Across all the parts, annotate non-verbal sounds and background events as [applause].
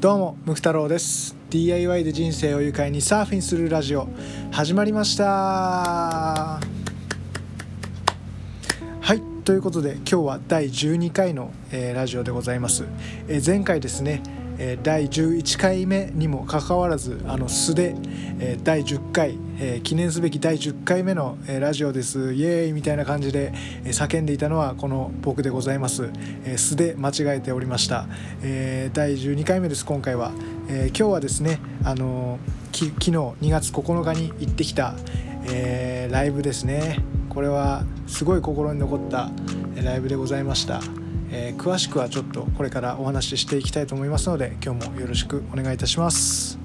どうもムク太郎です。DIY で人生を愉快にサーフィンするラジオ。始まりました。はい。ということで今日は第12回の、えー、ラジオでございます、えー、前回ですね第11回目にもかかわらずあの素で、第10回、記念すべき第10回目の、ラジオです。イエーイみたいな感じで、叫んでいたのはこの僕でございます、素で間違えておりました、第12回目です今回は、今日はですねあの昨日2月9日に行ってきた、えライブですね。これはすごい心に残ったライブでございました。えー、詳しくはちょっとこれからお話ししていきたいと思いますので今日もよろしくお願いいたします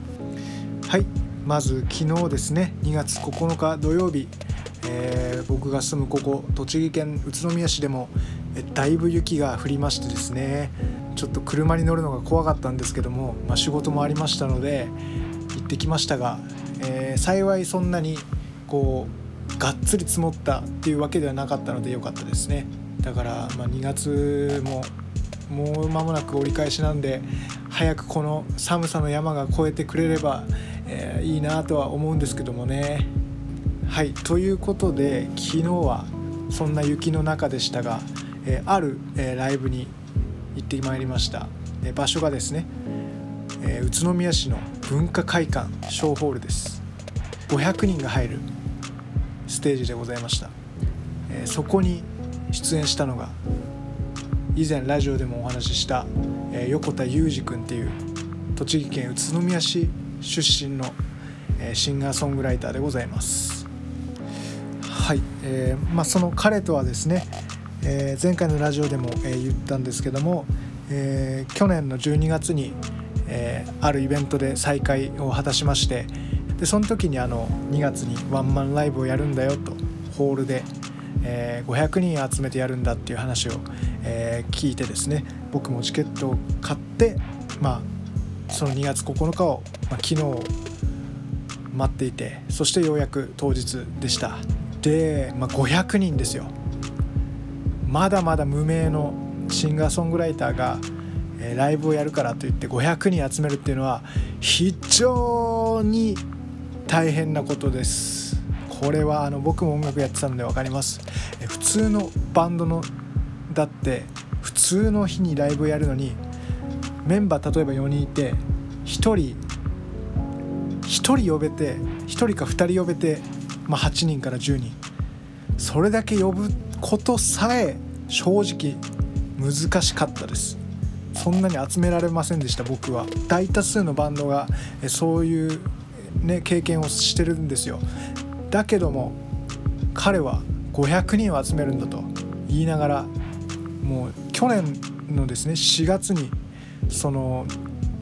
はいまず昨日ですね2月9日土曜日、えー、僕が住むここ栃木県宇都宮市でもだいぶ雪が降りましてですねちょっと車に乗るのが怖かったんですけども、まあ、仕事もありましたので行ってきましたが、えー、幸いそんなにこうがっつり積もったっていうわけではなかったので良かったですね。だから、まあ、2月ももう間もなく折り返しなんで早くこの寒さの山が越えてくれれば、えー、いいなとは思うんですけどもね。はいということで昨日はそんな雪の中でしたが、えー、ある、えー、ライブに行ってまいりました、え場所がですね、え宇都宮市の文化会館小ホールです。500人が入るステージでございました、えそこに出演したのが以前ラジオでもお話しした、えー、横田裕二君っていう栃木県宇都宮市出身の、えー、シンガーソングライターでございます。はい、えーまあ、その彼とはですね、えー、前回のラジオでも、えー、言ったんですけども、えー、去年の12月に、えー、あるイベントで再会を果たしましてでその時にあの2月にワンマンライブをやるんだよとホールでえ、500人集めてやるんだっていう話を、え、聞いてですね僕もチケットを買ってまあその2月9日を、まあ、昨日待っていてそしてようやく当日でした。で、まあ、500人ですよ。まだまだ無名のシンガーソングライターが、え、ライブをやるからといって500人集めるっていうのは非常に大変なことです。これはあの僕も音楽やってたので分かります。普通のバンドのだって普通の日にライブやるのにメンバー例えば4人いて1人1人呼べて1人か2人呼べて、まあ、8人から10人。それだけ呼ぶことさえ正直難しかったです。そんなに集められませんでした僕は。大多数のバンドがそういうね経験をしてるんですよ。だけども彼は500人を集めるんだと言いながらもう去年のですね4月にその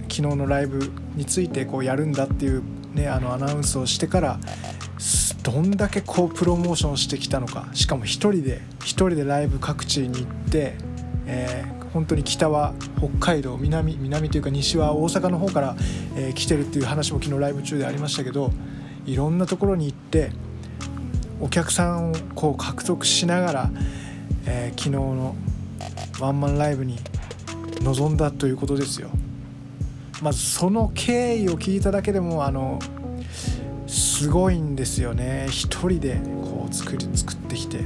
昨日のライブについてこうやるんだっていう、ね、あのアナウンスをしてからどんだけこうプロモーションしてきたのか。しかも1人で1人でライブ各地に行って、えー、本当に北は北海道南南というか西は大阪の方から、えー、来てるっていう話も昨日ライブ中でありましたけどいろんなところに行ってお客さんをこう獲得しながら、えー、昨日のワンマンライブに臨んだということですよ。まずその経緯を聞いただけでもあのすごいんですよね。一人でこう作り作ってきて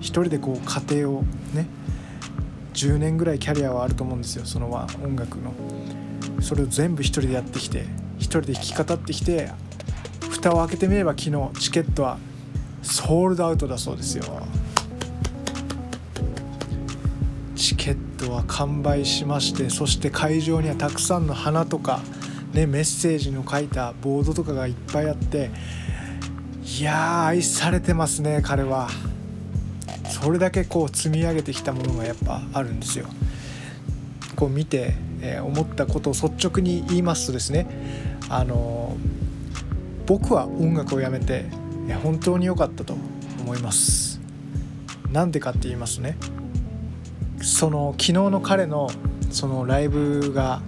一人でこう家庭をね10年ぐらいキャリアはあると思うんですよ。その音楽の。それを全部一人でやってきて一人で弾き語ってきて蓋を開けてみれば昨日チケットはソールドアウトだそうですよ。チケットは完売しましてそして会場にはたくさんの花とか、ね、メッセージの書いたボードとかがいっぱいあっていや愛されてますね彼は。それだけこう積み上げてきたものがやっぱあるんですよ。こう見て、えー、思ったことを率直に言いますとですねあの僕は音楽をやめて本当に良かったと思います。なんでかって言いますね。その昨日の彼のそのライブが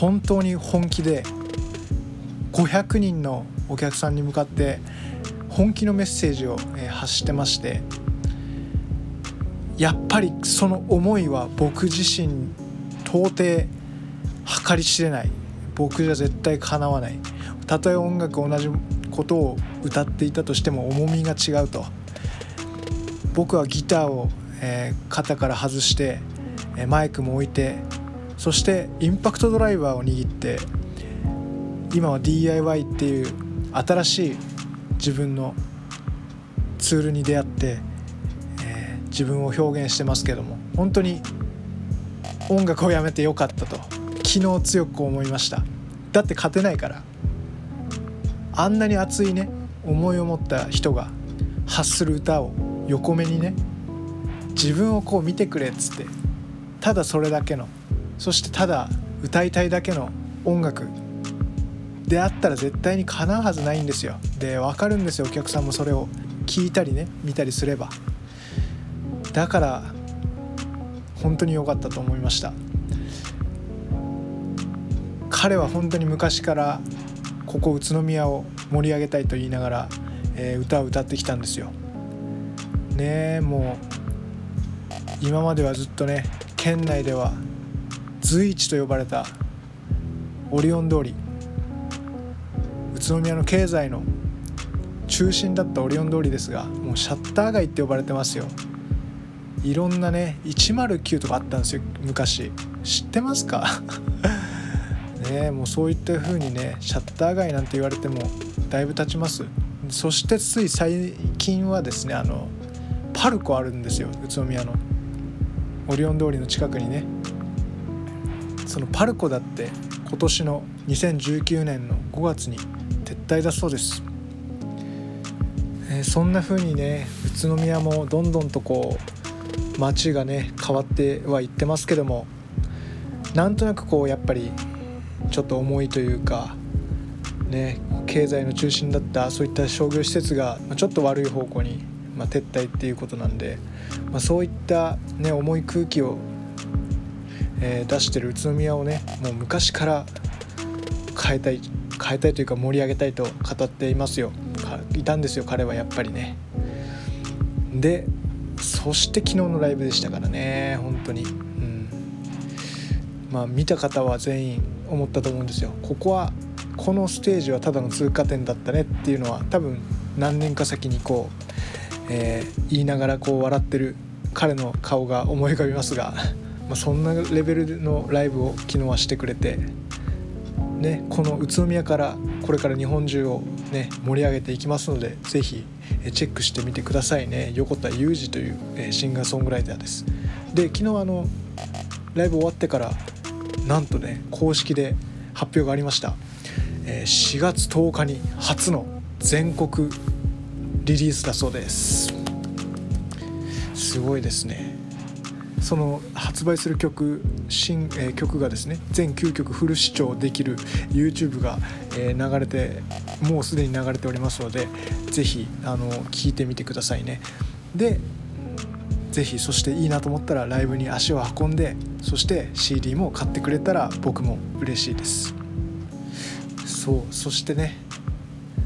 本当に本気で500人のお客さんに向かって本気のメッセージを発してましてやっぱりその思いは僕自身到底計り知れない。僕じゃ絶対かなわない。たとえ音楽同じことを歌っていたとしても重みが違うと。僕はギターを、えー、肩から外して、えー、マイクも置いてそしてインパクトドライバーを握って今は DIY っていう新しい自分のツールに出会って、えー、自分を表現してますけども本当に音楽をやめてよかったと昨日強く思いました。だって勝てないから。あんなに熱いね思いを持った人が発する歌を横目にね自分をこう見てくれっつってただそれだけのそしてただ歌いたいだけの音楽であったら絶対にかなうはずないんですよ。で分かるんですよ。お客さんもそれを聞いたりね見たりすれば。だから本当に良かったと思いました。彼は本当に昔からここ宇都宮を盛り上げたいと言いながら、えー、歌を歌ってきたんですよ。ねえもう今まではずっとね県内では随一と呼ばれたオリオン通り宇都宮の経済の中心だったオリオン通りですがもうシャッター街って呼ばれてますよ。いろんなね109とかあったんですよ昔。知ってますか？[laughs] ねもうそういった風にねシャッター街なんて言われてもだいぶ経ちます。そしてつい最近はですねあのパルコあるんですよ宇都宮の。オリオン通りの近くにね。そのパルコだって今年の2019年の5月に撤退だそうです、えー、そんな風にね宇都宮もどんどんとこう街がね変わってはいってますけどもなんとなくこうやっぱりちょっと重いというかね経済の中心だったそういった商業施設がちょっと悪い方向に、ま、撤退っていうことなんで、まあ、そういった、ね、重い空気を、え、出してる宇都宮をねもう昔から変えたい変えたいというか盛り上げたいと語っていますよ。いたんですよ彼はやっぱりね。でそして昨日のライブでしたからね本当に。うん。まあ見た方は全員思ったと思うんですよ。ここはこのステージはただの通過点だったねっていうのは多分何年か先にこう、えー、言いながらこう笑ってる彼の顔が思い浮かびますが、[laughs] まあ、そんなレベルのライブを昨日はしてくれて、ね、この宇都宮からこれから日本中を、ね、盛り上げていきますので是非チェックしてみてくださいね横田裕二という、えシンガーソングライターです。で昨日あのライブ終わってからなんとね公式で発表がありました4月10日に初の全国リリースだそうです。すごいですね。その発売する曲新、えー、曲がですね全9曲フル視聴できる YouTube が、えー、流れてもうすでに流れておりますので是非聴いてみてくださいね。で是非そしていいなと思ったらライブに足を運んでそして CD も買ってくれたら僕も嬉しいです。そうそしてね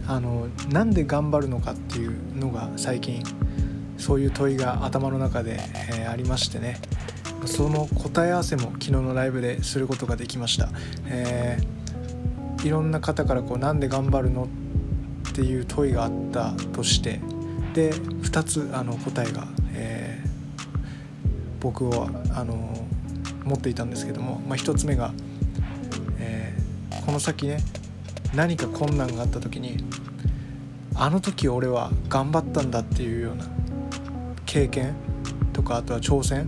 あのなんで頑張るのかっていうのが最近そういう問いが頭の中で、えー、ありましてね。その答え合わせも昨日のライブですることができました、えー、いろんな方からこうなんで頑張るのっていう問いがあったとしてで2つあの答えが、えー、僕はあの持っていたんですけども、まあ、1つ目が、えー、この先ね何か困難があった時にあの時俺は頑張ったんだっていうような経験とかあとは挑戦っ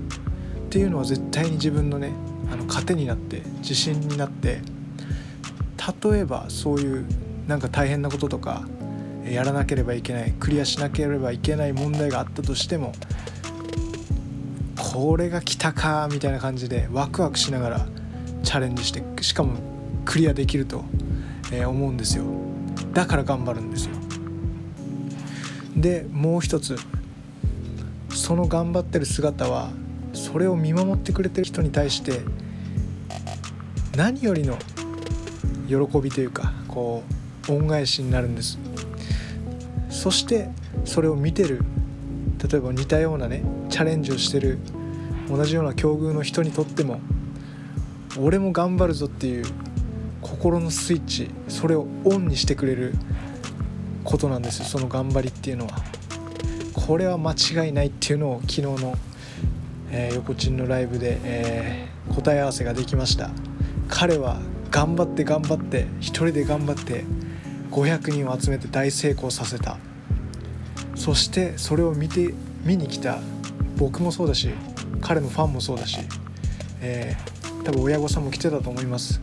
ていうのは絶対に自分のねあの糧になって自信になって例えばそういうなんか大変なこととかやらなければいけないクリアしなければいけない問題があったとしてもこれが来たかみたいな感じでワクワクしながらチャレンジしてしかもクリアできるとえ、思うんですよ。だから頑張るんですよ。でもう一つ。その頑張ってる姿はそれを見守ってくれてる人に対して何よりの喜びというかこう恩返しになるんです。そしてそれを見てる例えば似たようなねチャレンジをしてる同じような境遇の人にとっても俺も頑張るぞっていう心のスイッチそれをオンにしてくれることなんですよその頑張りっていうのは。これは間違いないっていうのを昨日の、えー、横チンのライブで、えー、答え合わせができました。彼は頑張って頑張って一人で頑張って500人を集めて大成功させた。そしてそれを見て見に来た。僕もそうだし彼のファンもそうだし、えー、多分親御さんも来てたと思います。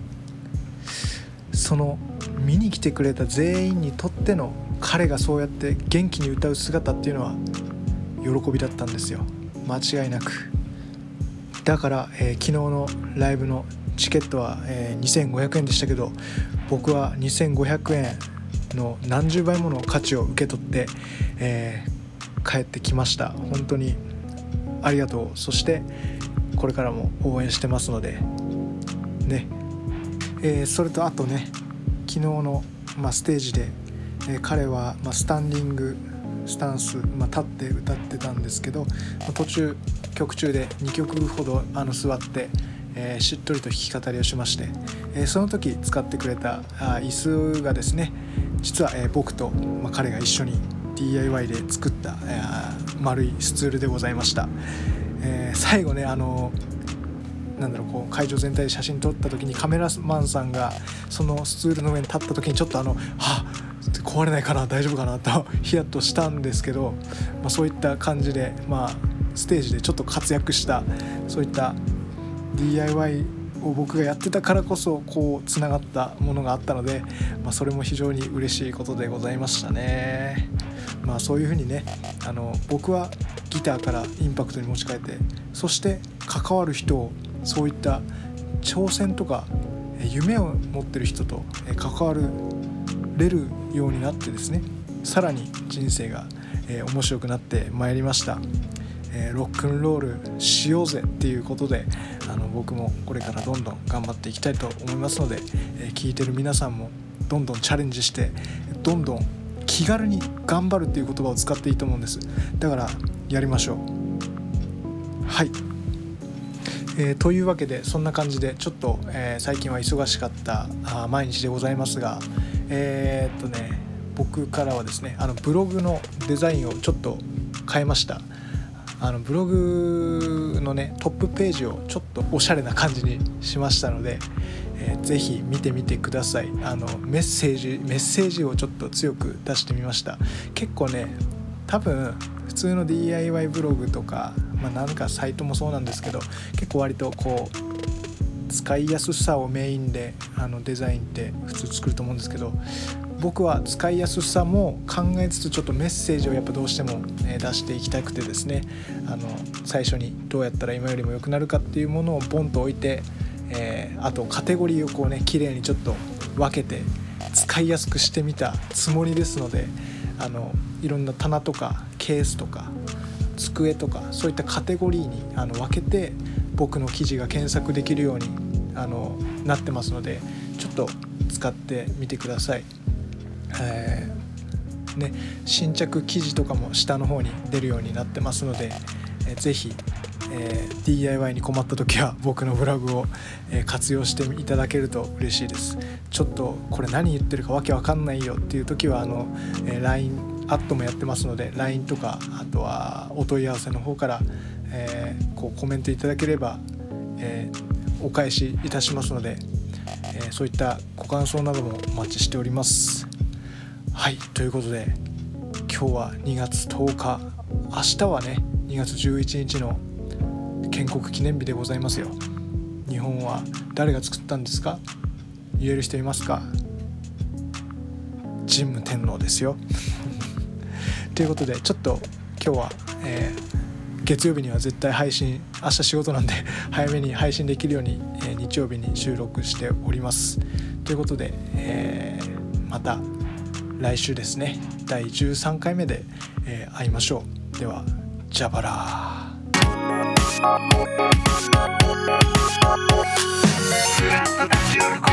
その見に来てくれた全員にとっての彼がそうやって元気に歌う姿っていうのは喜びだったんですよ。間違いなく。だから、えー、昨日のライブのチケットは、えー、2500円でしたけど僕は2500円の何十倍もの価値を受け取って、えー、帰ってきました。本当にありがとう。そしてこれからも応援してますのでね、えー、それとあとね昨日の、まあ、ステージで、えー、彼は、まあ、スタンディングスタンス、まあ、立って歌ってたんですけど、まあ、途中曲中で2曲ほどあの座って、えー、しっとりと弾き語りをしまして、え、その時使ってくれたあ椅子がですね実は、え、僕と、ま、彼が一緒に DIY で作った、え、丸いスツールでございました、え、最後ねあのなんだろうこう会場全体で写真撮った時にカメラマンさんがそのスツールの上に立った時にちょっとあの「は壊れないかな大丈夫かな」とヒヤッとしたんですけど、まあ、そういった感じで、まあ、ステージでちょっと活躍したそういった DIY を僕がやってたからこそこうつながったものがあったので、まあ、それも非常に嬉しいことでございましたね。まあ、そういうふうにねあの僕はギターからインパクトに持ち替えてそして関わる人をそういった挑戦とか夢を持ってる人と関われるようになってですねさらに人生が面白くなってまいりました。ロックンロールしようぜっていうことであの僕もこれからどんどん頑張っていきたいと思いますので、え、聞いてる皆さんもどんどんチャレンジしてどんどん気軽に頑張るっていう言葉を使っていいと思うんです。だからやりましょう。はい、えー、というわけでそんな感じでちょっと、え最近は忙しかったあ毎日でございますがえー、っとね僕からはですねあのブログのデザインをちょっと変えました。あのブログのねトップページをちょっとおしゃれな感じにしましたので、えー、ぜひ見てみてください。あのメッセージメッセージをちょっと強く出してみました。結構ね多分普通の DIY ブログとか、まあ、なんかサイトもそうなんですけど結構割とこう使いやすさをメインであのデザインって普通作ると思うんですけど僕は使いやすさも考えつつちょっとメッセージをやっぱどうしても、出していきたくてですねあの最初にどうやったら今よりも良くなるかっていうものをボンと置いて、えー、あとカテゴリーをこうね綺麗にちょっと分けて使いやすくしてみたつもりですのであのいろんな棚とかケースとか机とかそういったカテゴリーにあの分けて僕の記事が検索できるようにあのなってますのでちょっと使ってみてください。えー、ね、新着記事とかも下の方に出るようになってますので、えー、ぜひ、えー、DIY に困った時は僕のブログを、え、活用していただけると嬉しいですちょっとこれ何言ってるかわけわかんないよっていう時はあの、え LINE アットもやってますので LINE とかあとはお問い合わせの方から、えーこうコメントいただければ、えお返しいたしますので、えそういったご感想などもお待ちしております。はいということで今日は2月10日明日はね2月11日の建国記念日でございますよ。日本は誰が作ったんですか？言える人いますか？神武天皇ですよ。ということでちょっと今日は、えー、月曜日には絶対配信明日仕事なんで [laughs] 早めに配信できるように、えー、日曜日に収録しております。ということで、えー、また来週ですね。第13回目で、えー、会いましょう。ではじゃばら「[laughs]